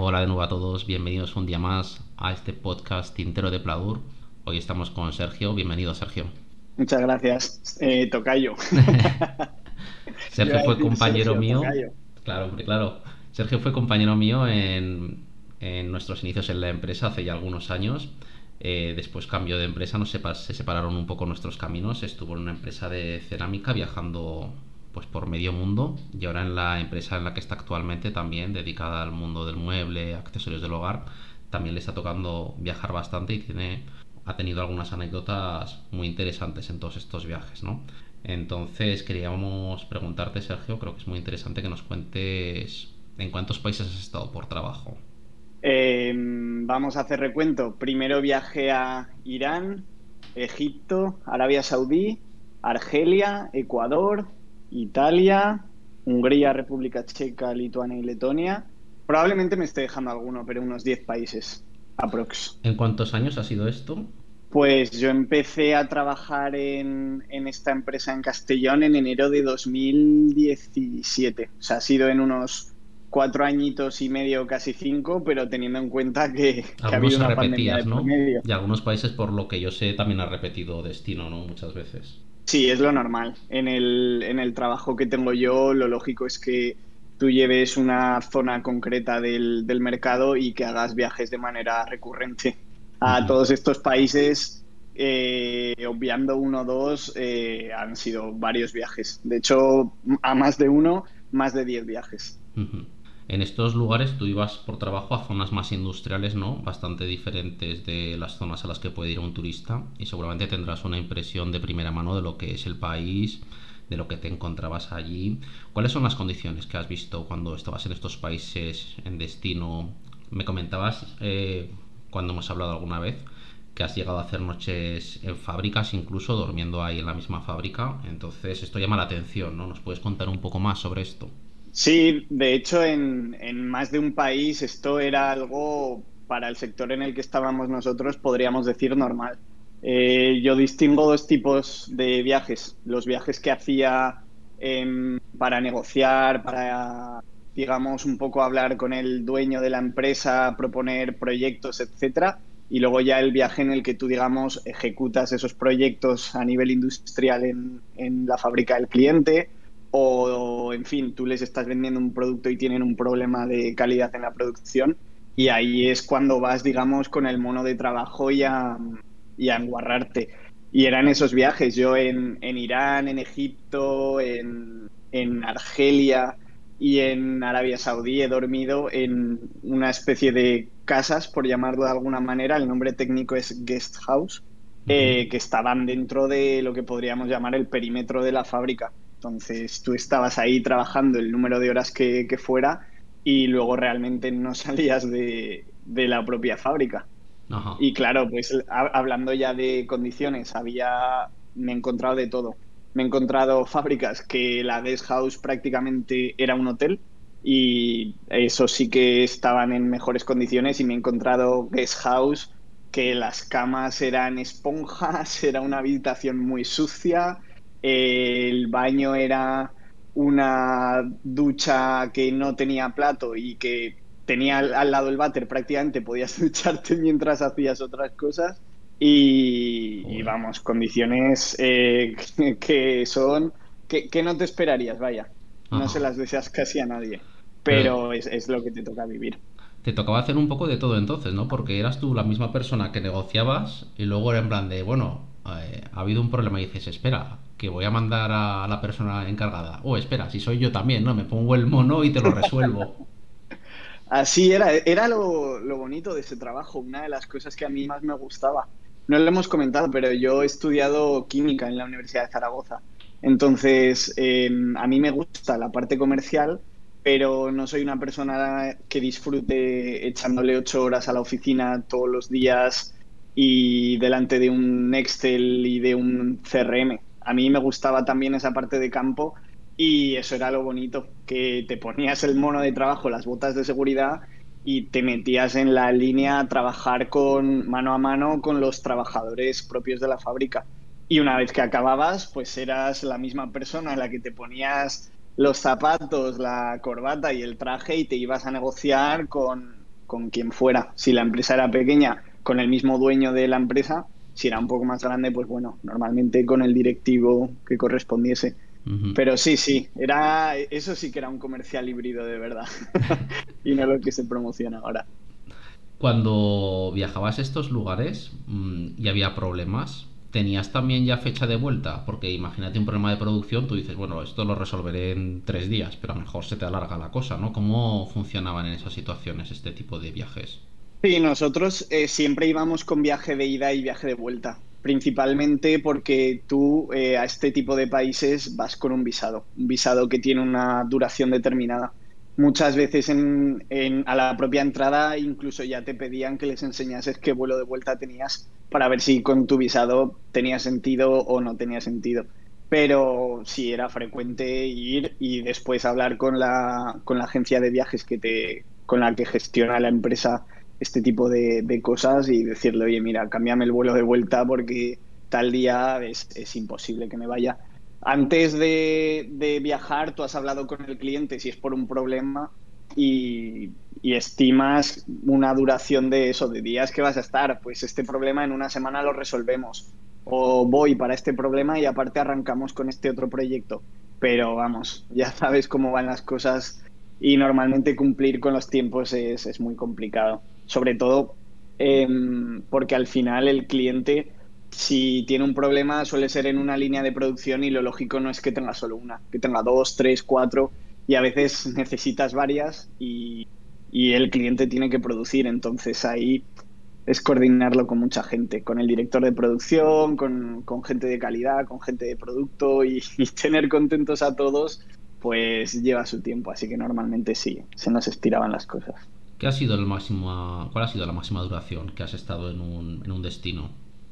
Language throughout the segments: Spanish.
Hola de nuevo a todos, bienvenidos un día más a este podcast Tintero de Pladur. Hoy estamos con Sergio, bienvenido Sergio. Muchas gracias, eh, Tocayo. Sergio fue compañero mío. Claro, hombre, claro. Sergio fue compañero mío en, nuestros inicios en la empresa hace ya algunos años. Eh, después cambió de empresa, se, se separaron un poco nuestros caminos. Estuvo en una empresa de cerámica viajando pues por medio mundo y ahora en la empresa en la que está actualmente también dedicada al mundo del mueble, accesorios del hogar, también le está tocando viajar bastante y tiene ha tenido algunas anécdotas muy interesantes en todos estos viajes, ¿no? Entonces queríamos preguntarte, Sergio, creo que es muy interesante que nos cuentes en cuántos países has estado por trabajo. Em, vamos a hacer recuento. Primero viaje a Irán, Egipto, Arabia Saudí, Argelia, Ecuador, Italia, Hungría, República Checa, Lituania y Letonia. Probablemente me esté dejando alguno, pero unos 10 países aprox. ¿En cuántos años ha sido esto? Pues yo empecé a trabajar en, esta empresa en Castellón en enero de 2017. O sea, ha sido en unos cuatro añitos y medio, casi cinco, pero teniendo en cuenta que, ha habido una pandemia de ¿no? medio. Y algunos países, por lo que yo sé, también ha repetido destino, ¿no? Muchas veces. Sí, es lo normal. En el, en el trabajo que tengo yo, lo lógico es que tú lleves una zona concreta del, del mercado y que hagas viajes de manera recurrente a todos estos países, eh, obviando uno o dos, eh, han sido varios viajes. De hecho, a más de uno, más de diez viajes. En estos lugares tú ibas por trabajo a zonas más industriales, ¿no? Bastante diferentes de las zonas a las que puede ir un turista y seguramente tendrás una impresión de primera mano de lo que es el país, de lo que te encontrabas allí. ¿Cuáles son las condiciones que has visto cuando estabas en estos países en destino? Me comentabas eh, cuando hemos hablado alguna vez, que has llegado a hacer noches en fábricas, incluso durmiendo ahí en la misma fábrica. Entonces, esto llama la atención, ¿no? ¿Nos puedes contar un poco más sobre esto? Sí, de hecho, en, más de un país esto era algo para el sector en el que estábamos nosotros, podríamos decir normal. Eh, yo distingo dos tipos de viajes. Los viajes que hacía em, para negociar, para digamos, un poco hablar con el dueño de la empresa, proponer proyectos, etcétera, y luego ya el viaje en el que tú, digamos, ejecutas esos proyectos a nivel industrial en, la fábrica del cliente, o, en fin, tú les estás vendiendo un producto y tienen un problema de calidad en la producción, y ahí es cuando vas, digamos, con el mono de trabajo y a, y a enguarrarte. Y eran esos viajes, yo en, en Irán, en Egipto, en, en Argelia, y en Arabia Saudí he dormido en una especie de casas, por llamarlo de alguna manera, el nombre técnico es guest house, eh, que estaban dentro de lo que podríamos llamar el perímetro de la fábrica. Entonces tú estabas ahí trabajando el número de horas que, fuera y luego realmente no salías de, la propia fábrica. Y claro, pues hablando ya de condiciones, había, me he encontrado de todo me he encontrado fábricas que la guest house prácticamente era un hotel y eso sí que estaban en mejores condiciones y me he encontrado guest house que las camas eran esponjas, era una habitación muy sucia, el baño era una ducha que no tenía plato y que tenía al, lado el váter prácticamente podías ducharte mientras hacías otras cosas y, vamos, condiciones eh, que son que, no te esperarías, vaya. No se las deseas casi a nadie, pero es, lo que te toca vivir. Te tocaba hacer un poco de todo entonces, ¿no? Porque eras tú la misma persona que negociabas y luego era en plan de, bueno, eh, ha habido un problema y dices, espera, que voy a mandar a la persona encargada. Oh, espera, si soy yo también, ¿no? Me pongo el mono y te lo resuelvo. Así era, era lo, lo bonito de ese trabajo, una de las cosas que a mí más me gustaba no lo hemos comentado, pero yo he estudiado química en la Universidad de Zaragoza. Entonces, em, a mí me gusta la parte comercial, pero no soy una persona que disfrute echándole ocho horas a la oficina todos los días y delante de un Excel y de un CRM. A mí me gustaba también esa parte de campo y eso era lo bonito, que te ponías el mono de trabajo, las botas de seguridad y te metías en la línea a trabajar con mano a mano con los trabajadores propios de la fábrica. Y una vez que acababas, pues eras la misma persona en la que te ponías los zapatos, la corbata y el traje y te ibas a negociar con, con quien fuera. Si la empresa era pequeña, con el mismo dueño de la empresa. Si era un poco más grande, pues bueno, normalmente con el directivo que correspondiese. Pero sí, sí, era eso sí que era un comercial híbrido de verdad. y no lo que se promociona ahora. Cuando viajabas a estos lugares mm, y había problemas, ¿tenías también ya fecha de vuelta? Porque imagínate un problema de producción, tú dices, bueno, esto lo resolveré en tres días, pero a lo mejor se te alarga la cosa, ¿no? ¿Cómo funcionaban en esas situaciones este tipo de viajes? Sí, nosotros eh, siempre íbamos con viaje de ida y viaje de vuelta, principalmente porque tú eh, a este tipo de países vas con un visado, un visado que tiene una duración determinada. Muchas veces en, a la propia entrada incluso ya te pedían que les enseñases qué vuelo de vuelta tenías para ver si con tu visado tenía sentido o no tenía sentido. Pero sí era frecuente ir y después hablar con la, con la agencia de viajes que te, con la que gestiona la empresa este tipo de, cosas y decirle, oye, mira, cámbiame el vuelo de vuelta porque tal día es, imposible que me vaya. Antes de, viajar, tú has hablado con el cliente si es por un problema y, estimas una duración de eso, de días que vas a estar. Pues este problema en una semana lo resolvemos. O voy para este problema y aparte arrancamos con este otro proyecto. Pero vamos, ya sabes cómo van las cosas y normalmente cumplir con los tiempos es, es muy complicado sobre todo em, porque al final el cliente, si tiene un problema, suele ser en una línea de producción y lo lógico no es que tenga solo una, que tenga dos, tres, cuatro y a veces necesitas varias y, el cliente tiene que producir. Entonces ahí es coordinarlo con mucha gente, con el director de producción, con, gente de calidad, con gente de producto y, y, tener contentos a todos, pues lleva su tiempo. Así que normalmente sí, se nos estiraban las cosas. ¿Qué ha sido el máximo, ¿Cuál ha sido la máxima duración que has estado en un, en un destino?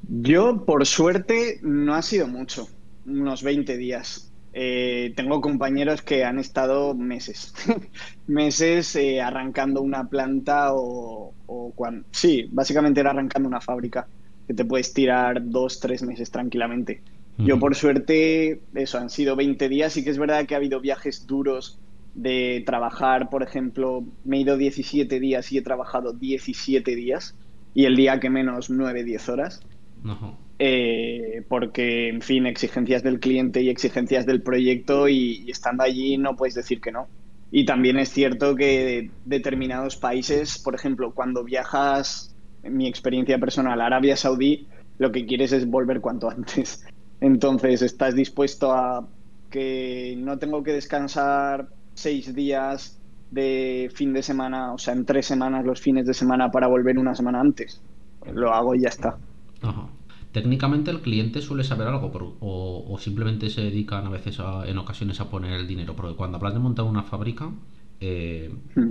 Yo, por suerte, no ha sido mucho, unos 20 días. Eh, tengo compañeros que han estado meses, meses eh, arrancando una planta o, cuando... Sí, básicamente era arrancando una fábrica, que te puedes tirar dos, tres meses tranquilamente. Yo, por suerte, eso, han sido 20 días. y que es verdad que ha habido viajes duros de trabajar, por ejemplo, me he ido 17 días y he trabajado 17 días y el día que menos 9, 10 horas. Eh, porque, en fin, exigencias del cliente y exigencias del proyecto y, estando allí no puedes decir que no. Y también es cierto que determinados países, por ejemplo, cuando viajas, en mi experiencia personal, a Arabia Saudí, lo que quieres es volver cuanto antes. Entonces, estás dispuesto a que no tengo que descansar seis días de fin de semana, o sea, en tres semanas los fines de semana para volver una semana antes. Lo hago y ya está. Técnicamente el cliente suele saber algo o, simplemente se dedican a veces en ocasiones a poner el dinero, porque cuando hablas de montar una fábrica eh, hmm.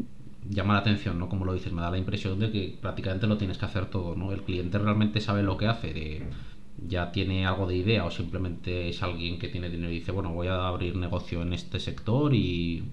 llama la atención, ¿no? Como lo dices, me da la impresión de que prácticamente lo tienes que hacer todo, ¿no? El cliente realmente sabe lo que hace, de, ya tiene algo de idea o simplemente es alguien que tiene dinero y dice, bueno, voy a abrir negocio en este sector y,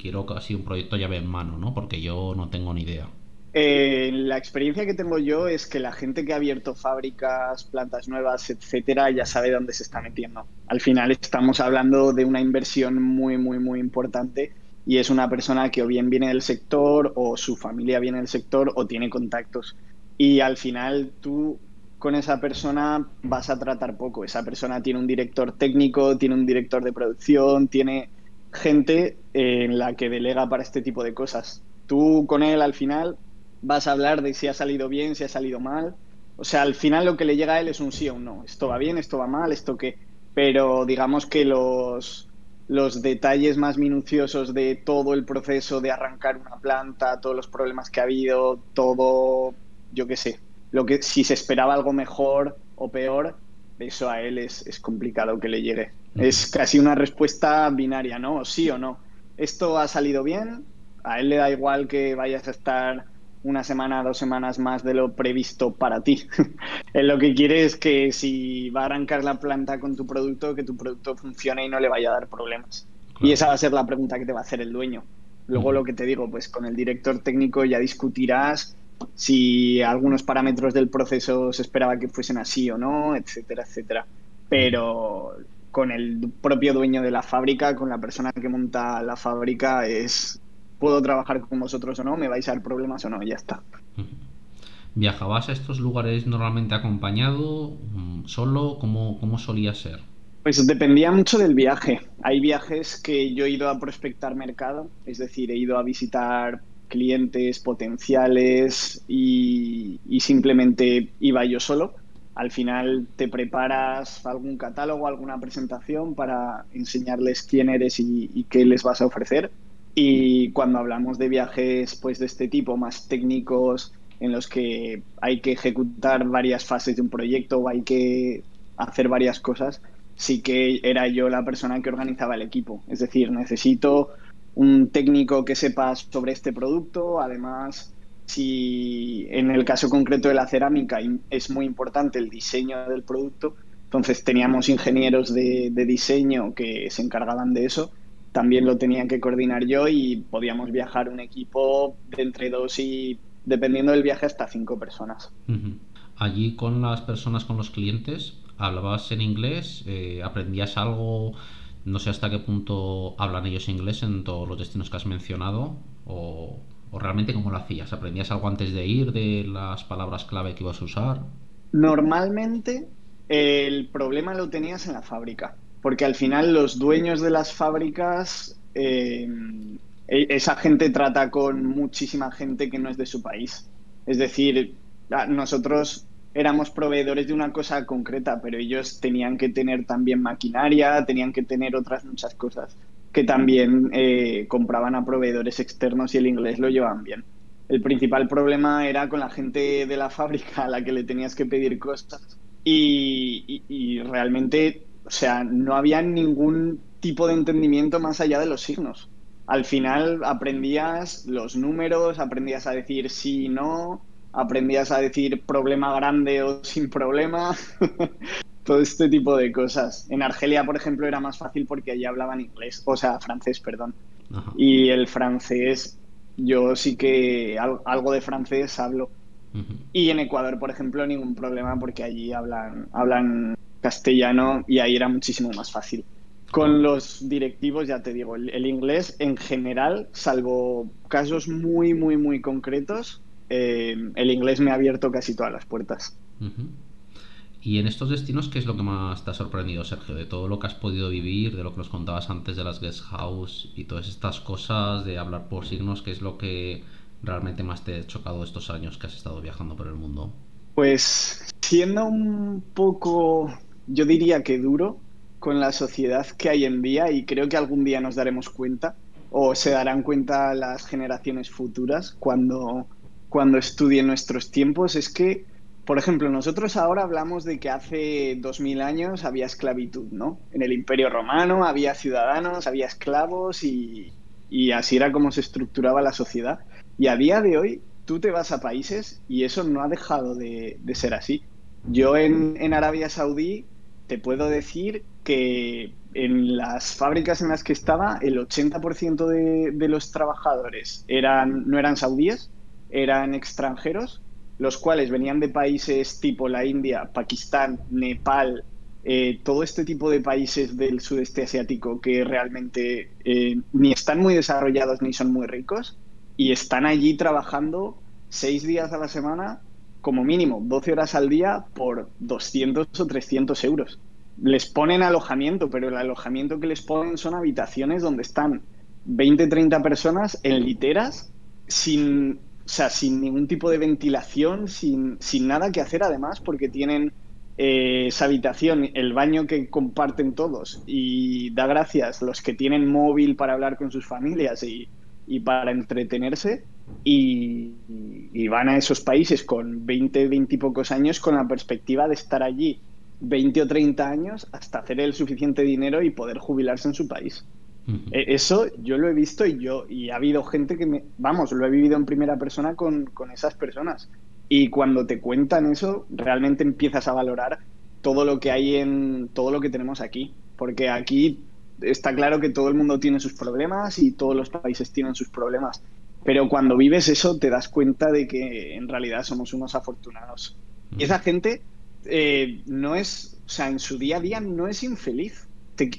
quiero casi un proyecto llave en mano, ¿no? Porque yo no tengo ni idea. Eh, la experiencia que tengo yo es que la gente que ha abierto fábricas, plantas nuevas, etcétera, ya sabe dónde se está metiendo. Al final estamos hablando de una inversión muy, muy, muy importante y es una persona que o bien viene del sector o su familia viene del sector o tiene contactos. Y al final tú con esa persona vas a tratar poco. Esa persona tiene un director técnico, tiene un director de producción, tiene gente en la que delega para este tipo de cosas. Tú con él al final vas a hablar de si ha salido bien, si ha salido mal. O sea, al final lo que le llega a él es un sí o un no. Esto va bien, esto va mal, esto qué. Pero digamos que los, los detalles más minuciosos de todo el proceso de arrancar una planta, todos los problemas que ha habido, todo, yo qué sé, lo que si se esperaba algo mejor o peor, eso a él es, complicado que le llegue. Es casi una respuesta binaria, ¿no? sí o no. Esto ha salido bien, a él le da igual que vayas a estar una semana, dos semanas más de lo previsto para ti. él lo que quiere es que si va a arrancar la planta con tu producto, que tu producto funcione y no le vaya a dar problemas. Y esa va a ser la pregunta que te va a hacer el dueño. Luego lo que te digo, pues con el director técnico ya discutirás si algunos parámetros del proceso se esperaba que fuesen así o no, etcétera, etcétera. Pero con el propio dueño de la fábrica, con la persona que monta la fábrica, es puedo trabajar con vosotros o no, me vais a dar problemas o no, ya está. ¿Viajabas a estos lugares normalmente acompañado, mm, solo? ¿Cómo, cómo solía ser? Pues dependía mucho del viaje. Hay viajes que yo he ido a prospectar mercado, es decir, he ido a visitar clientes potenciales y, simplemente iba yo solo. Al final te preparas algún catálogo, alguna presentación para enseñarles quién eres y, y qué les vas a ofrecer. Y cuando hablamos de viajes pues de este tipo, más técnicos, en los que hay que ejecutar varias fases de un proyecto o hay que hacer varias cosas, sí que era yo la persona que organizaba el equipo. Es decir, necesito un técnico que sepa sobre este producto, además si en el caso concreto de la cerámica es muy importante el diseño del producto, entonces teníamos ingenieros de, diseño que se encargaban de eso también lo tenía que coordinar yo y podíamos viajar un equipo de entre dos y, dependiendo del viaje, hasta cinco personas. Allí con las personas, con los clientes, ¿hablabas en inglés? Eh, ¿Aprendías algo? No sé hasta qué punto hablan ellos inglés en todos los destinos que has mencionado. ¿O, o realmente cómo lo hacías? ¿Aprendías algo antes de ir de las palabras clave que ibas a usar? Normalmente el problema lo tenías en la fábrica porque al final los dueños de las fábricas, eh, e-, esa gente trata con muchísima gente que no es de su país. Es decir, nosotros éramos proveedores de una cosa concreta, pero ellos tenían que tener también maquinaria, tenían que tener otras muchas cosas que también eh, compraban a proveedores externos y el inglés lo llevaban bien. El principal problema era con la gente de la fábrica a la que le tenías que pedir cosas y realmente o sea, no había ningún tipo de entendimiento más allá de los signos. Al final aprendías los números, aprendías a decir sí y no, aprendías a decir problema grande o sin problema, todo este tipo de cosas. En Argelia, por ejemplo, era más fácil porque allí hablaban inglés, o sea, francés, perdón. Y el francés, yo sí que algo de francés hablo. Y en Ecuador, por ejemplo, ningún problema porque allí hablan, hablan castellano y ahí era muchísimo más fácil. Con los directivos, ya te digo, el, inglés en general, salvo casos muy, muy, muy concretos, eh, el inglés me ha abierto casi todas las puertas. Y en estos destinos, ¿qué es lo que más te ha sorprendido, Sergio? De todo lo que has podido vivir, de lo que nos contabas antes de las guest house y todas estas cosas, de hablar por signos, ¿qué es lo que realmente más te ha chocado estos años que has estado viajando por el mundo? Pues siendo un poco yo diría que duro con la sociedad que hay en día y creo que algún día nos daremos cuenta o se darán cuenta las generaciones futuras cuando, cuando estudien nuestros tiempos es que, por ejemplo, nosotros ahora hablamos de que hace dos mil años había esclavitud, ¿no? En el Imperio Romano había ciudadanos, había esclavos y, y así era como se estructuraba la sociedad. Y a día de hoy tú te vas a países y eso no ha dejado de, de ser así. Yo en, en Arabia Saudí te puedo decir que en las fábricas en las que estaba, el 80% de, de, los trabajadores eran, no eran saudíes, eran extranjeros, los cuales venían de países tipo la India, Pakistán, Nepal, eh, todo este tipo de países del sudeste asiático que realmente eh, ni están muy desarrollados ni son muy ricos y están allí trabajando seis días a la semana como mínimo 12 horas al día por 200 o 300 euros. Les ponen alojamiento, pero el alojamiento que les ponen son habitaciones donde están 20, 30 personas en literas sin, o sea, sin ningún tipo de ventilación, sin, sin nada que hacer además, porque tienen eh, esa habitación, el baño que comparten todos y da gracias los que tienen móvil para hablar con sus familias y, y para entretenerse y, van a esos países con 20, 20 y pocos años con la perspectiva de estar allí 20 o 30 años hasta hacer el suficiente dinero y poder jubilarse en su país. E, eso yo lo he visto y yo y ha habido gente que me, vamos, lo he vivido en primera persona con, con esas personas. Y cuando te cuentan eso, realmente empiezas a valorar todo lo que hay en todo lo que tenemos aquí. Porque aquí está claro que todo el mundo tiene sus problemas y todos los países tienen sus problemas. Pero cuando vives eso te das cuenta de que en realidad somos unos afortunados. Y esa gente eh, no es, o sea, en su día a día no es infeliz.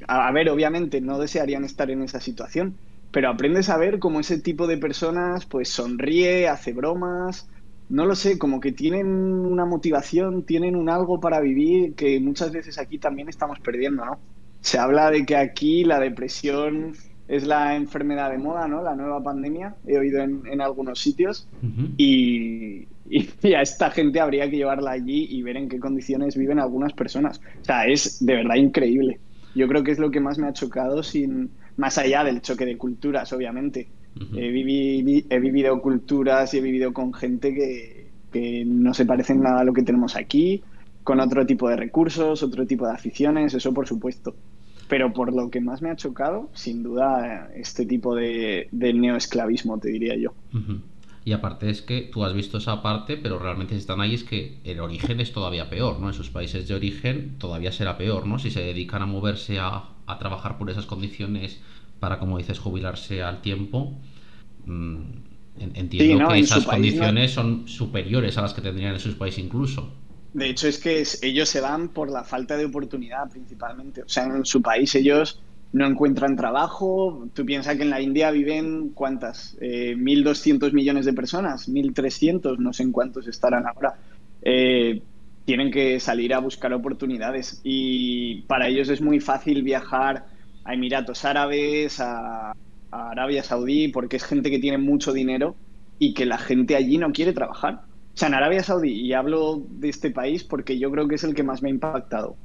A, ver, obviamente no desearían estar en esa situación, pero aprendes a ver cómo ese tipo de personas pues sonríe, hace bromas, no lo sé, como que tienen una motivación, tienen un algo para vivir que muchas veces aquí también estamos perdiendo, ¿no? Se habla de que aquí la depresión es la enfermedad de moda, ¿no? La nueva pandemia, he oído en, algunos sitios, y, y, a esta gente habría que llevarla allí y ver en qué condiciones viven algunas personas. O sea, es de verdad increíble. Yo creo que es lo que más me ha chocado, sin más allá del choque de culturas, obviamente. he, vivido culturas y he vivido con gente que, que no se parecen nada a lo que tenemos aquí, con otro tipo de recursos, otro tipo de aficiones, eso por supuesto. Pero por lo que más me ha chocado, sin duda, este tipo de, neoesclavismo, te diría yo. Y aparte es que tú has visto esa parte, pero realmente si están ahí es que el origen es todavía peor, ¿no? En sus países de origen todavía será peor, ¿no? Si se dedican a moverse a, a trabajar por esas condiciones para, como dices, jubilarse al tiempo. Mm, entiendo que esas condiciones son superiores a las que tendrían en sus países incluso. De hecho, es que ellos se van por la falta de oportunidad principalmente. O sea, en su país ellos no encuentran trabajo. Tú piensas que en la India viven cuántas? Eh, 1.200 millones de personas, 1.300, no sé en cuántos estarán ahora. Eh, tienen que salir a buscar oportunidades y para ellos es muy fácil viajar a Emiratos Árabes, a Arabia Saudí, porque es gente que tiene mucho dinero y que la gente allí no quiere trabajar. O sea, en Arabia Saudí, y hablo de este país porque yo creo que es el que más me ha impactado,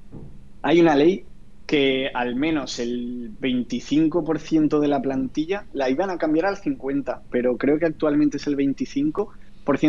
hay una ley que al menos el 25% de la plantilla la iban a cambiar al 50%, pero creo que actualmente es el 25%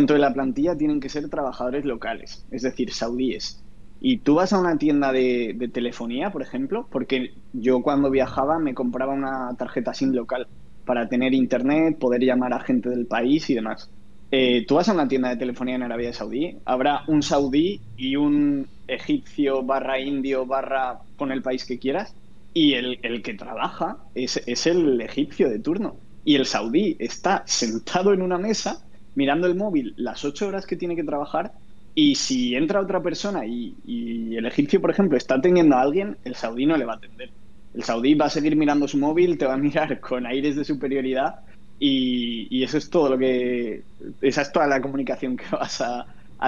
de la plantilla tienen que ser trabajadores locales, es decir, saudíes. Y tú vas a una tienda de, telefonía, por ejemplo, porque yo cuando viajaba me compraba una tarjeta SIM local para tener internet, poder llamar a gente del país y demás. Eh, tú vas a una tienda de telefonía en Arabia Saudí, habrá un saudí y un egipcio barra indio barra con el país que quieras, y el, que trabaja es, es, el egipcio de turno. Y el saudí está sentado en una mesa mirando el móvil las ocho horas que tiene que trabajar y si entra otra persona y, y, el egipcio, por ejemplo, está atendiendo a alguien, el saudí no le va a atender. El saudí va a seguir mirando su móvil, te va a mirar con aires de superioridad y, eso es todo lo que. Esa es toda la comunicación que vas a,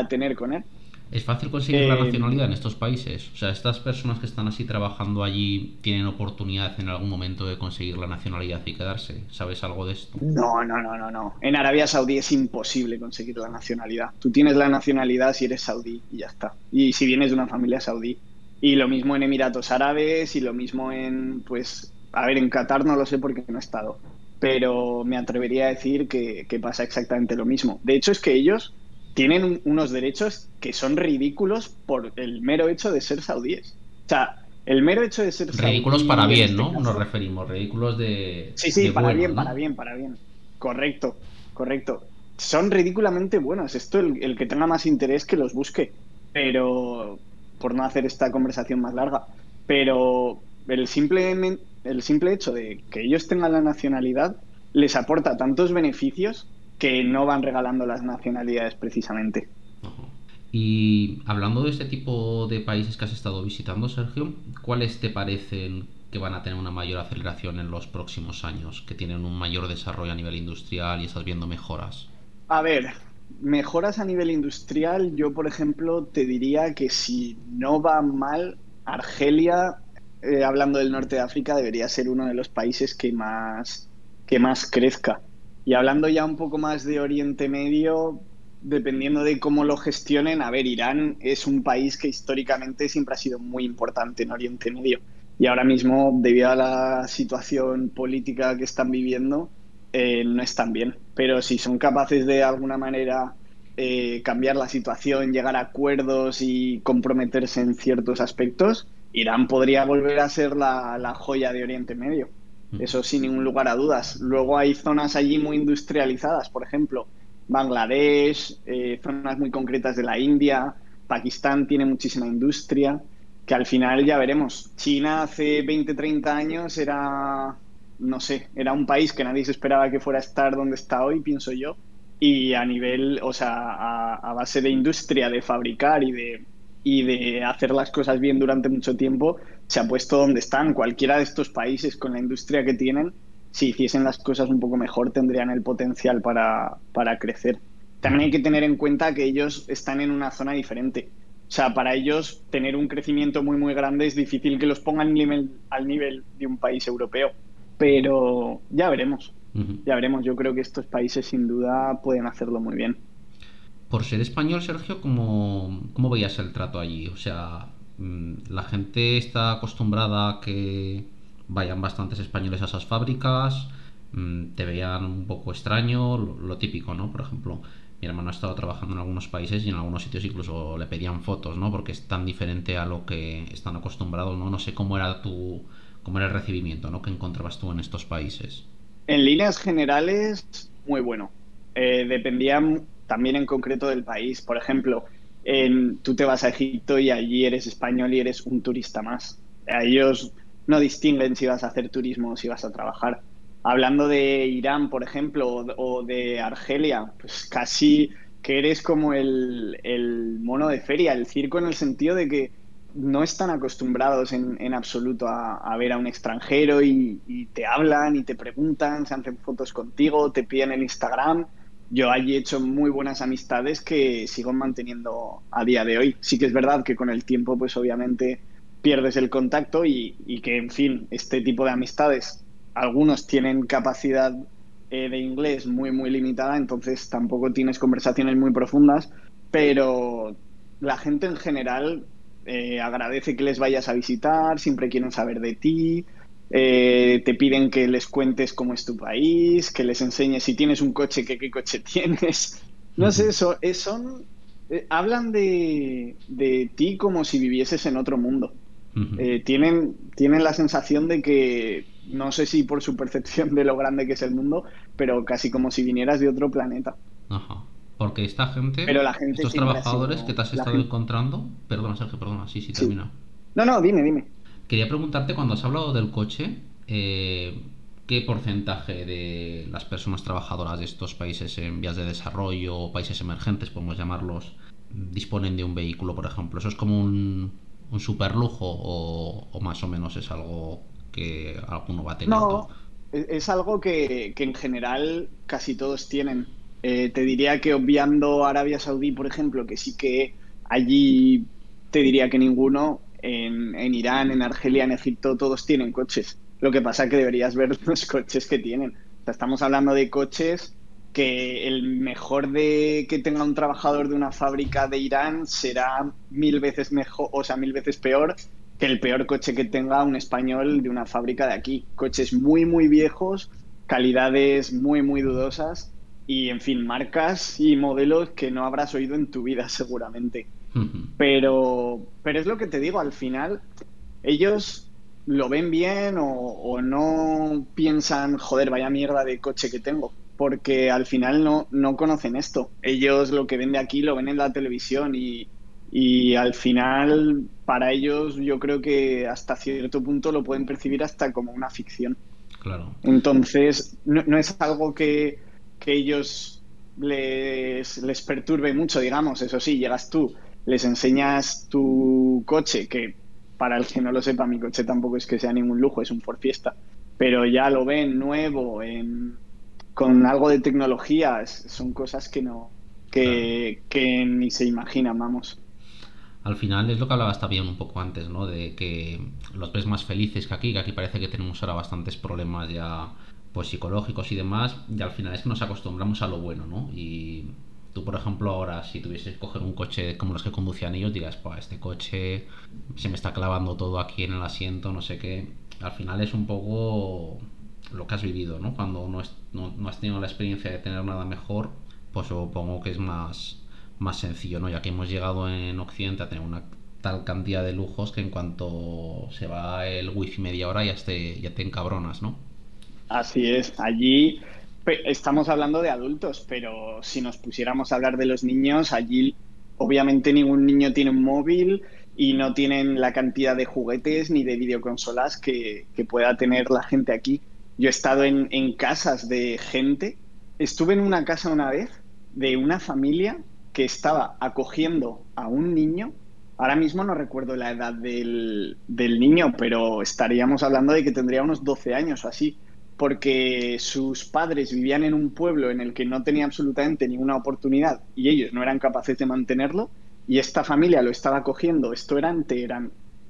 tener con él. ¿Es fácil conseguir la eh, nacionalidad en estos países? O sea, ¿estas personas que están así trabajando allí tienen oportunidad en algún momento de conseguir la nacionalidad y quedarse? ¿Sabes algo de esto? No, no, no, no, no. En Arabia Saudí es imposible conseguir la nacionalidad. Tú tienes la nacionalidad si eres saudí y ya está. Y si vienes de una familia saudí. Y lo mismo en Emiratos Árabes y lo mismo en, pues, a ver, en Qatar no lo sé porque no he estado pero me atrevería a decir que, pasa exactamente lo mismo. De hecho, es que ellos tienen unos derechos que son ridículos por el mero hecho de ser saudíes. O sea, el mero hecho de ser Ridículos para bien, ¿no? Nos referimos, ridículos de. Sí, sí, para bien, para bien, para bien. Correcto, correcto. Son ridículamente buenos. Esto, el, el que tenga más interés que los busque. Pero, por no hacer esta conversación más larga. Pero el simple, el simple hecho de que ellos tengan la nacionalidad les aporta tantos beneficios que no van regalando las nacionalidades precisamente. Y hablando de este tipo de países que has estado visitando, Sergio, ¿cuáles te parecen que van a tener una mayor aceleración en los próximos años, que tienen un mayor desarrollo a nivel industrial y estás viendo mejoras? A ver, mejoras a nivel industrial, yo por ejemplo te diría que si no va mal, Argelia eh, hablando del norte de África, debería ser uno de los países que más, que más crezca. Y hablando ya un poco más de Oriente Medio, dependiendo de cómo lo gestionen, a ver, Irán es un país que históricamente siempre ha sido muy importante en Oriente Medio. Y ahora mismo, debido a la situación política que están viviendo, eh, no están bien. Pero si son capaces de alguna manera eh, cambiar la situación, llegar a acuerdos y comprometerse en ciertos aspectos, Irán podría volver a ser la, joya de Oriente Medio. Eso sin ningún lugar a dudas. Luego hay zonas allí muy industrializadas, por ejemplo, Bangladesh, eh, zonas muy concretas de la India, Pakistán tiene muchísima industria, que al final ya veremos. China hace 20, 30 años era, no sé, era un país que nadie se esperaba que fuera a estar donde está hoy, pienso yo. Y a nivel, o sea, a base de industria, de fabricar y de y de hacer las cosas bien durante mucho tiempo, se ha puesto donde están. Cualquiera de estos países con la industria que tienen si hiciesen las cosas un poco mejor, tendrían el potencial para, para crecer. También hay que tener en cuenta que ellos están en una zona diferente. O sea, para ellos tener un crecimiento muy, muy grande es difícil que los pongan al nivel de un país europeo. Pero ya veremos. Ya veremos. Yo creo que estos países sin duda pueden hacerlo muy bien. Por ser español, Sergio, ¿cómo, cómo veías el trato allí? O sea, la gente está acostumbrada a que vayan bastantes españoles a esas fábricas, mm, te veían un poco extraño, lo, típico, ¿no? Por ejemplo, mi hermano ha estado trabajando en algunos países y en algunos sitios incluso le pedían fotos, ¿no? Porque es tan diferente a lo que están acostumbrados, ¿no? No sé cómo era tu, cómo era el recibimiento, ¿no? Que encontrabas tú en estos países. En líneas generales, muy bueno. Eh, dependía también en concreto del país. Por ejemplo, en, tú te vas a Egipto y allí eres español y eres un turista más. A ellos no distinguen si vas a hacer turismo o si vas a trabajar. Hablando de Irán, por ejemplo, o, de Argelia, pues casi que eres como el, mono de feria, el circo en el sentido de que no están acostumbrados en, absoluto a, ver a un extranjero y, y, te hablan y te preguntan, se hacen fotos contigo, te piden el Instagram. Yo allí he hecho muy buenas amistades que sigo manteniendo a día de hoy. Sí que es verdad que con el tiempo, pues obviamente pierdes el contacto y, que, en fin, este tipo de amistades, algunos tienen capacidad eh, de inglés muy, muy limitada, entonces tampoco tienes conversaciones muy profundas, pero la gente en general eh, agradece que les vayas a visitar, siempre quieren saber de ti, eh, te piden que les cuentes cómo es tu país, que les enseñes si tienes un coche, qué coche tienes. No sé, eso, son, hablan de, de ti como si vivieses en otro mundo. Eh, tienen, tienen la sensación de que, no sé si por su percepción de lo grande que es el mundo, pero casi como si vinieras de otro planeta. Ajá. Porque esta gente, pero la gente estos trabajadores que te has estado encontrando, perdona Sergio, perdona, sí, sí, termina. No, no, dime, dime. Quería preguntarte, cuando has hablado del coche, eh, ¿qué porcentaje de las personas trabajadoras de estos países en vías de desarrollo o países emergentes, podemos llamarlos, disponen de un vehículo, por ejemplo? ¿Eso es como un, un super lujo o, más o menos es algo que alguno va a tener? No, es algo que, en general casi todos tienen. Eh, te diría que obviando Arabia Saudí, por ejemplo, que sí que allí te diría que ninguno, en, Irán, en Argelia, en Egipto, todos tienen coches. Lo que pasa es que deberías ver los coches que tienen. O sea, estamos hablando de coches que el mejor de que tenga un trabajador de una fábrica de Irán será mil veces mejor, o sea, mil veces peor que el peor coche que tenga un español de una fábrica de aquí. Coches muy, muy viejos, calidades muy, muy dudosas y, en fin, marcas y modelos que no habrás oído en tu vida seguramente. Pero, pero es lo que te digo, al final ellos lo ven bien o, o no piensan, joder, vaya mierda de coche que tengo porque al final no, no conocen esto. Ellos lo que ven de aquí lo ven en la televisión y, al final para ellos yo creo que hasta cierto punto lo pueden percibir hasta como una ficción. Claro. Entonces no, es algo que, que ellos les, les, perturbe mucho, digamos. Eso sí, llegas tú, les enseñas tu coche, que para el que no lo sepa, mi coche tampoco es que sea ningún lujo, es un Ford Fiesta, pero ya lo ven nuevo en con algo de tecnología, son cosas que no, que, ni se imaginan, vamos. Al final es lo que hablabas también un poco antes, ¿no? De que los ves más felices que aquí, que aquí parece que tenemos ahora bastantes problemas ya pues psicológicos y demás, y al final es que nos acostumbramos a lo bueno, ¿no? Y tú, por ejemplo, ahora si tuvieses que coger un coche como los que conducían ellos, digas, pues este coche se me está clavando todo aquí en el asiento, no sé qué. Al final es un poco lo que has vivido, ¿no? Cuando no, no, has tenido la experiencia de tener nada mejor, pues supongo que es más, más sencillo, ¿no? Ya que hemos llegado en Occidente a tener una tal cantidad de lujos que en cuanto se va el wifi media hora ya te, ya te encabronas, ¿no? Así es, allí estamos hablando de adultos, pero si nos pusiéramos a hablar de los niños, allí obviamente ningún niño tiene un móvil y no tienen la cantidad de juguetes ni de videoconsolas que, pueda tener la gente aquí. Yo he estado en, casas de gente. Estuve en una casa una vez de una familia que estaba acogiendo a un niño. Ahora mismo no recuerdo la edad del, niño, pero estaríamos hablando de que tendría unos 12 años o así. Porque sus padres vivían en un pueblo en el que no tenía absolutamente ninguna oportunidad y ellos no eran capaces de mantenerlo y esta familia lo estaba cogiendo, esto era en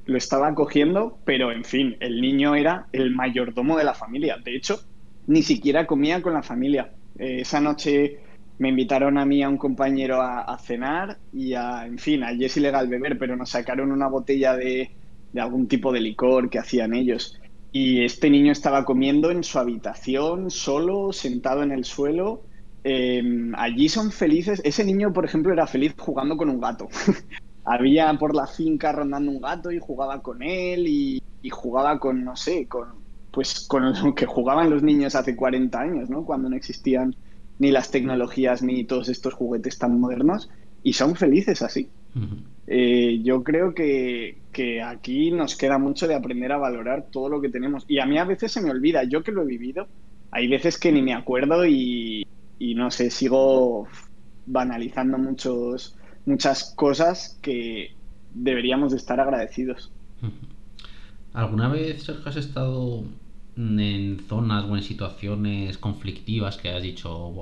lo estaba cogiendo, pero en fin, el niño era el mayordomo de la familia. De hecho, ni siquiera comía con la familia. Eh, esa noche me invitaron a mí a un compañero a, cenar y a, en fin, allí es ilegal beber, pero nos sacaron una botella de, de algún tipo de licor que hacían ellos. Y este niño estaba comiendo en su habitación, solo, sentado en el suelo. Em, allí son felices. Ese niño, por ejemplo, era feliz jugando con un gato. Había por la finca rondando un gato y jugaba con él y, jugaba con, no sé, con, pues con lo que jugaban los niños hace 40 años, ¿no? Cuando no existían ni las tecnologías ni todos estos juguetes tan modernos. Y son felices así. Eh, yo creo que, aquí nos queda mucho de aprender a valorar todo lo que tenemos. Y a mí a veces se me olvida, yo que lo he vivido, hay veces que ni me acuerdo y, no sé, sigo banalizando muchos, muchas cosas que deberíamos de estar agradecidos. ¿Alguna vez, has estado en zonas o en situaciones conflictivas que has dicho,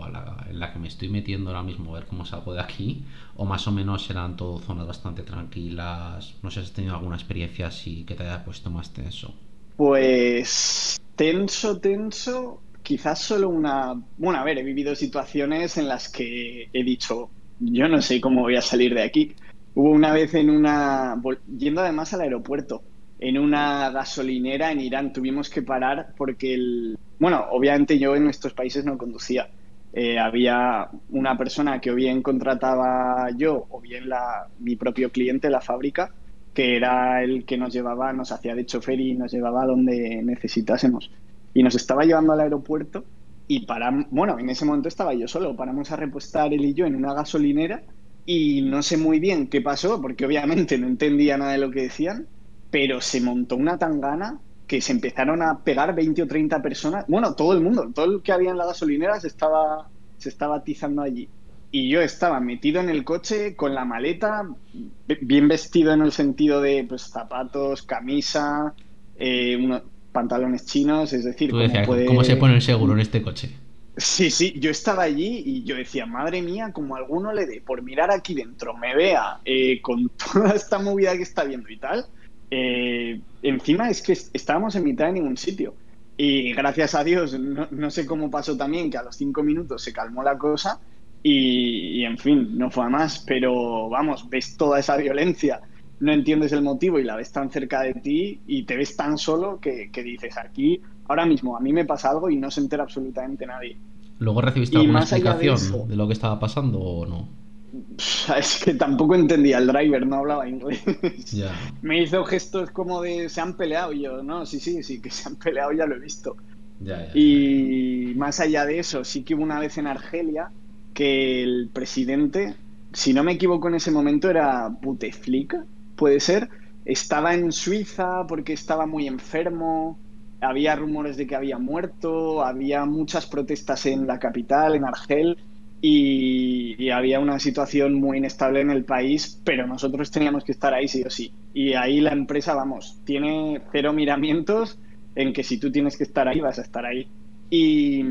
en la que me estoy metiendo ahora mismo, a ver cómo salgo de aquí, o más o menos eran todo zonas bastante tranquilas, no sé si has tenido alguna experiencia así que te haya puesto más tenso. Pues tenso, tenso, quizás solo una, bueno, a ver, he vivido situaciones en las que he dicho, yo no sé cómo voy a salir de aquí. Hubo una vez en una, yendo además al aeropuerto, en una gasolinera en Irán. Tuvimos que parar porque el... Bueno, obviamente yo en nuestros países no conducía. Eh, había una persona que o bien contrataba yo o bien la, mi propio cliente, la fábrica, que era el que nos llevaba, nos hacía de chofer y nos llevaba donde necesitásemos. Y nos estaba llevando al aeropuerto y paramos, bueno, en ese momento estaba yo solo, paramos a repostar él y yo en una gasolinera y no sé muy bien qué pasó, porque obviamente no entendía nada de lo que decían, pero se montó una tangana que se empezaron a pegar 20 o 30 personas. Bueno, todo el mundo, todo el que había en la gasolinera se estaba, se estaba atizando allí. Y yo estaba metido en el coche con la maleta, bien vestido en el sentido de pues, zapatos, camisa, eh, unos pantalones chinos, es decir, ¿cómo se pone el seguro en este coche? Sí, sí, yo estaba allí y yo decía, madre mía, como alguno le dé por mirar aquí dentro, me vea eh, con toda esta movida que está viendo y tal, eh, encima es que estábamos en mitad de ningún sitio. Y gracias a Dios, no, sé cómo pasó también, que a los cinco minutos se calmó la cosa y, en fin, no fue a más. Pero vamos, ves toda esa violencia, no entiendes el motivo y la ves tan cerca de ti y te ves tan solo que, dices, aquí, ahora mismo, a mí me pasa algo y no se entera absolutamente nadie. ¿Luego recibiste alguna explicación de lo que estaba pasando o no? Es que tampoco entendía el driver, no hablaba inglés. Me hizo gestos como de se han peleado. Y yo, no, sí, sí, sí, que se han peleado, ya lo he visto. y más allá de eso, sí que hubo una vez en Argelia que el presidente, si no me equivoco en ese momento, era Buteflika, puede ser. Estaba en Suiza porque estaba muy enfermo. Había rumores de que había muerto. Había muchas protestas en la capital, en Argel y, había una situación muy inestable en el país, pero nosotros teníamos que estar ahí sí o sí. Y ahí la empresa, vamos, tiene cero miramientos en que si tú tienes que estar ahí, vas a estar ahí. Y,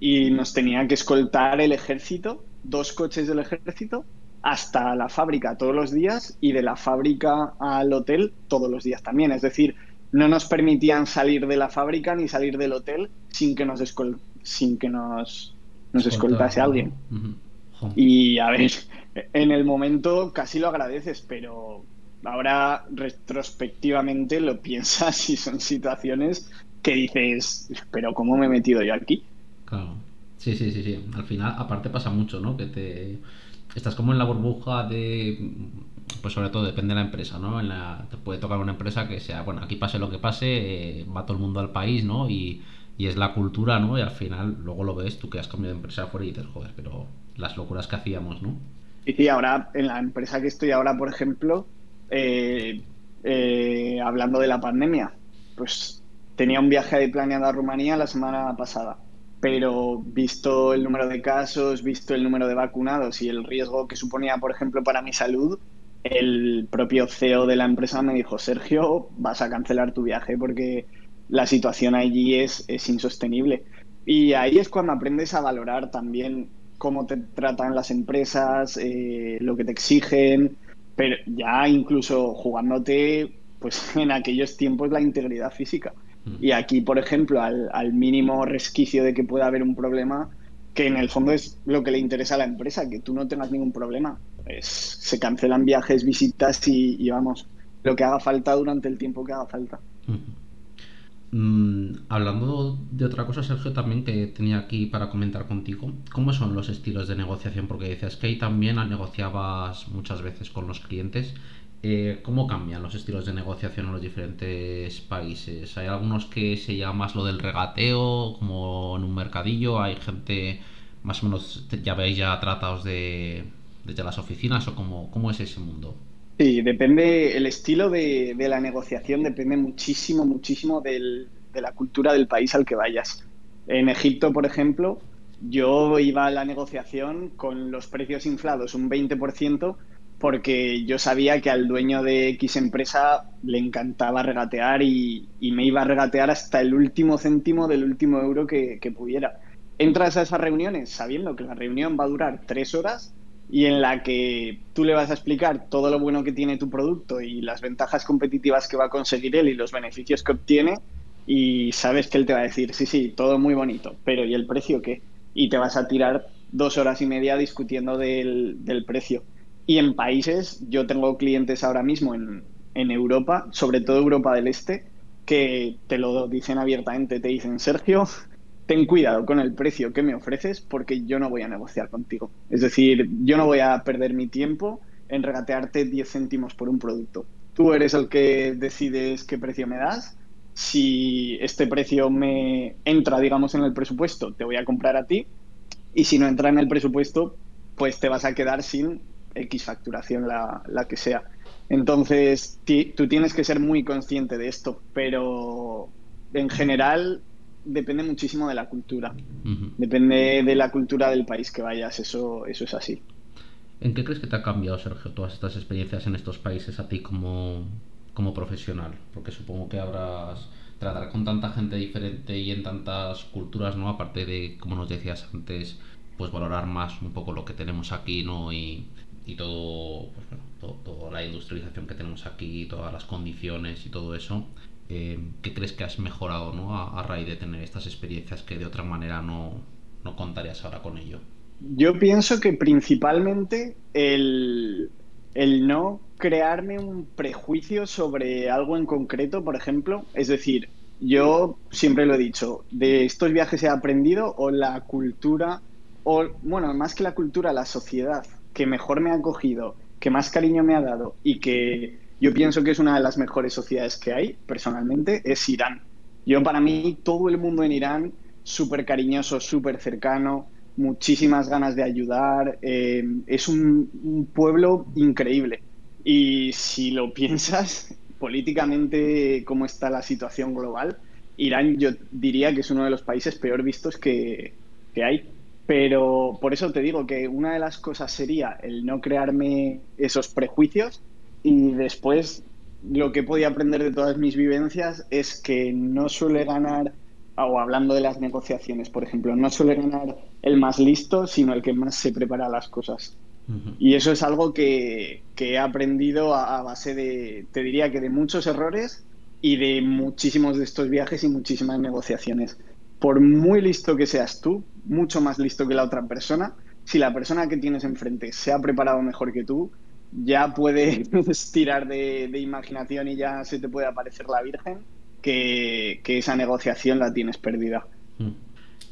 y nos tenía que escoltar el ejército, dos coches del ejército, hasta la fábrica todos los días y de la fábrica al hotel todos los días también. Es decir, no nos permitían salir de la fábrica ni salir del hotel sin que nos, sin que nos nos escoltase alguien. Y a ver, en el momento casi lo agradeces, pero ahora retrospectivamente lo piensas y son situaciones que dices, pero ¿cómo me he metido yo aquí? Claro. Sí, sí, sí, sí. Al final, aparte pasa mucho, ¿no? Que te estás como en la burbuja de pues sobre todo depende de la empresa, ¿no? En la, te puede tocar una empresa que sea, bueno, aquí pase lo que pase, eh, va todo el mundo al país, ¿no? Y, y es la cultura, ¿no? Y al final luego lo ves tú que has cambiado de empresa afuera y dices, joder, pero las locuras que hacíamos, ¿no? Y ahora en la empresa que estoy ahora, por ejemplo, eh, eh, hablando de la pandemia, pues tenía un viaje planeado a Rumanía la semana pasada, pero visto el número de casos, visto el número de vacunados y el riesgo que suponía, por ejemplo, para mi salud, el propio CEO de la empresa me dijo, Sergio, vas a cancelar tu viaje porque la situación allí es, es insostenible. Y ahí es cuando aprendes a valorar también cómo te tratan las empresas, eh, lo que te exigen, pero ya incluso jugándote, pues en aquellos tiempos la integridad física. Mm. Y aquí, por ejemplo, al, al, mínimo resquicio de que pueda haber un problema, que en el fondo es lo que le interesa a la empresa, que tú no tengas ningún problema. Pues se cancelan viajes, visitas y, y vamos, lo que haga falta durante el tiempo que haga falta. Mm, hablando de otra cosa, Sergio, también que tenía aquí para comentar contigo, ¿cómo son los estilos de negociación? Porque decías que ahí también negociabas muchas veces con los clientes. Eh, ¿Cómo cambian los estilos de negociación en los diferentes países? ¿Hay algunos que se llama más lo del regateo, como en un mercadillo? ¿Hay gente más o menos, ya veis ya tratados de, desde las oficinas o cómo, cómo es ese mundo? Sí, depende, el estilo de, la negociación depende muchísimo, muchísimo de la cultura del país al que vayas. En Egipto, por ejemplo, yo iba a la negociación con los precios inflados un 20% porque yo sabía que al dueño de X empresa le encantaba regatear y, me iba a regatear hasta el último céntimo del último euro que, que pudiera. Entras a esas reuniones sabiendo que la reunión va a durar tres horas y en la que tú le vas a explicar todo lo bueno que tiene tu producto y las ventajas competitivas que va a conseguir él y los beneficios que obtiene y sabes que él te va a decir, sí, sí, todo muy bonito, pero ¿y el precio qué? Y te vas a tirar dos horas y media discutiendo del, precio. Y en países, yo tengo clientes ahora mismo en, en Europa, sobre todo Europa del Este, que te lo dicen abiertamente, te dicen, Sergio, ten cuidado con el precio que me ofreces porque yo no voy a negociar contigo. Es decir, yo no voy a perder mi tiempo en regatearte 10 céntimos por un producto. Tú eres el que decides qué precio me das. Si este precio me entra, digamos, en el presupuesto, te voy a comprar a ti. Y si no entra en el presupuesto, pues te vas a quedar sin X facturación, la, la que sea. Entonces, tú tienes que ser muy consciente de esto, pero en general depende muchísimo de la cultura. Depende de la cultura del país que vayas, eso, eso es así. ¿En qué crees que te ha cambiado, Sergio, todas estas experiencias en estos países a ti como, como profesional? Porque supongo que habrás tratar con tanta gente diferente y en tantas culturas, ¿no? Aparte de, como nos decías antes, pues valorar más un poco lo que tenemos aquí, ¿no? Y, y todo, pues bueno, toda la industrialización que tenemos aquí, todas las condiciones y todo eso. Eh, ¿qué crees que has mejorado ¿no? a, raíz de tener estas experiencias que de otra manera no, no contarías ahora con ello? Yo pienso que principalmente el, el no crearme un prejuicio sobre algo en concreto, por ejemplo. Es decir, yo siempre lo he dicho, de estos viajes he aprendido o la cultura, o bueno, más que la cultura, la sociedad que mejor me ha acogido, que más cariño me ha dado y que yo pienso que es una de las mejores sociedades que hay, personalmente, es Irán. Yo para mí, todo el mundo en Irán, súper cariñoso, súper cercano, muchísimas ganas de ayudar, eh, es un, pueblo increíble. Y si lo piensas, políticamente, cómo está la situación global, Irán yo diría que es uno de los países peor vistos que, que hay. Pero por eso te digo que una de las cosas sería el no crearme esos prejuicios y después lo que podido aprender de todas mis vivencias es que no suele ganar, o hablando de las negociaciones, por ejemplo, no suele ganar el más listo, sino el que más se prepara las cosas. Y eso es algo que, que he aprendido a, base de, te diría que de muchos errores y de muchísimos de estos viajes y muchísimas negociaciones. Por muy listo que seas tú, mucho más listo que la otra persona, si la persona que tienes enfrente se ha preparado mejor que tú, ya puedes tirar de, imaginación y ya se te puede aparecer la Virgen que, esa negociación la tienes perdida. Hmm.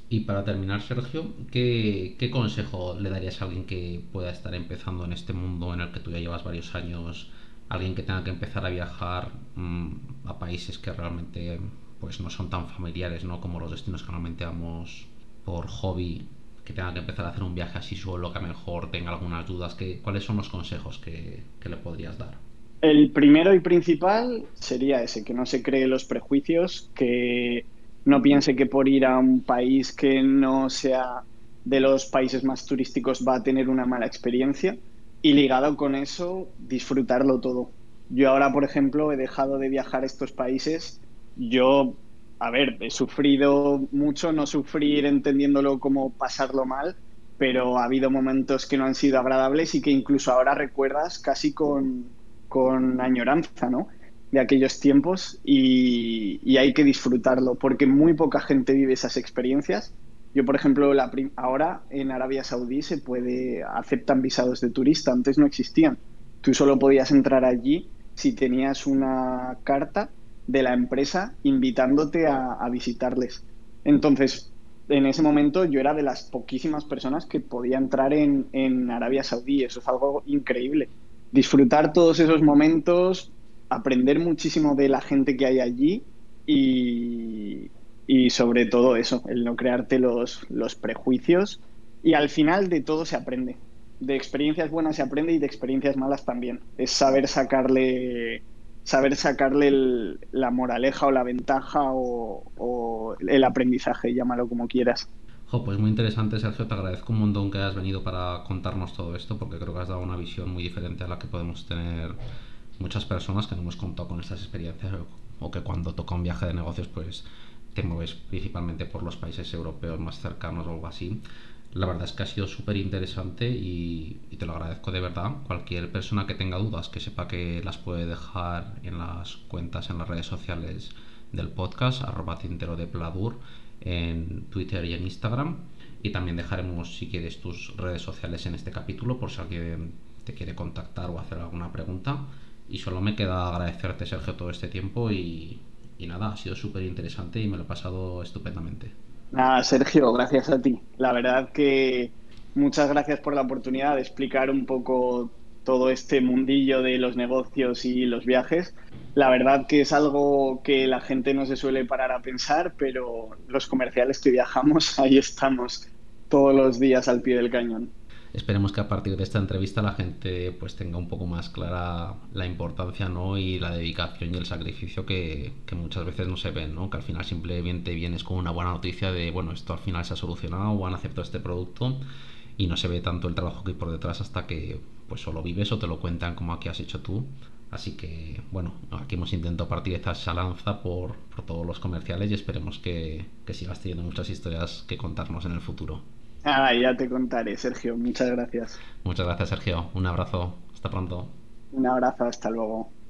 Y para terminar, Sergio, ¿qué, consejo le darías a alguien que pueda estar empezando en este mundo en el que tú ya llevas varios años? Alguien que tenga que empezar a viajar mm, a países que realmente pues no son tan familiares ¿no? como los destinos que normalmente vamos por hobby que tenga que empezar a hacer un viaje así solo, que a mejor tenga algunas dudas, que, ¿cuáles son los consejos que, le podrías dar? El primero y principal sería ese, que no se cree los prejuicios, que no piense que por ir a un país que no sea de los países más turísticos va a tener una mala experiencia y ligado con eso, disfrutarlo todo. Yo ahora, por ejemplo, he dejado de viajar a estos países. Yo a ver, he sufrido mucho, no sufrir entendiéndolo como pasarlo mal, pero ha habido momentos que no han sido agradables y que incluso ahora recuerdas casi con, con añoranza, ¿no? De aquellos tiempos y, y, hay que disfrutarlo porque muy poca gente vive esas experiencias. Yo, por ejemplo, la ahora en Arabia Saudí se puede, aceptan visados de turista, antes no existían. Tú solo podías entrar allí si tenías una carta de la empresa invitándote a, visitarles. Entonces, en ese momento yo era de las poquísimas personas que podía entrar en, en, Arabia Saudí. Eso es algo increíble. Disfrutar todos esos momentos, aprender muchísimo de la gente que hay allí y, y sobre todo eso, el no crearte los, los prejuicios. Y al final de todo se aprende. De experiencias buenas se aprende y de experiencias malas también. Es saber sacarle saber sacarle el, la moraleja o la ventaja o, o, el aprendizaje, llámalo como quieras. Jo, pues muy interesante, Sergio. Te agradezco un montón que hayas venido para contarnos todo esto, porque creo que has dado una visión muy diferente a la que podemos tener muchas personas que no hemos contado con estas experiencias o que cuando toca un viaje de negocios, pues te mueves principalmente por los países europeos más cercanos o algo así. La verdad es que ha sido súper interesante y, te lo agradezco de verdad. Cualquier persona que tenga dudas, que sepa que las puede dejar en las cuentas, en las redes sociales del podcast, arroba tintero de Pladur, en Twitter y en Instagram. Y también dejaremos, si quieres, tus redes sociales en este capítulo por si alguien te quiere contactar o hacer alguna pregunta. Y solo me queda agradecerte, Sergio, todo este tiempo y, y nada, ha sido súper interesante y me lo he pasado estupendamente. Nada, Sergio, gracias a ti. La verdad que muchas gracias por la oportunidad de explicar un poco todo este mundillo de los negocios y los viajes. La verdad que es algo que la gente no se suele parar a pensar, pero los comerciales que viajamos, ahí estamos todos los días al pie del cañón esperemos que a partir de esta entrevista la gente pues tenga un poco más clara la importancia ¿no? y la dedicación y el sacrificio que, que, muchas veces no se ven, ¿no? que al final simplemente vienes con una buena noticia de bueno, esto al final se ha solucionado o han aceptado este producto y no se ve tanto el trabajo que hay por detrás hasta que pues solo vives o te lo cuentan como aquí has hecho tú. Así que bueno, aquí hemos intentado partir esa lanza por, por todos los comerciales y esperemos que, que sigas teniendo muchas historias que contarnos en el futuro. Ah, ya te contaré, Sergio. Muchas gracias. Muchas gracias, Sergio. Un abrazo. Hasta pronto. Un abrazo. Hasta luego.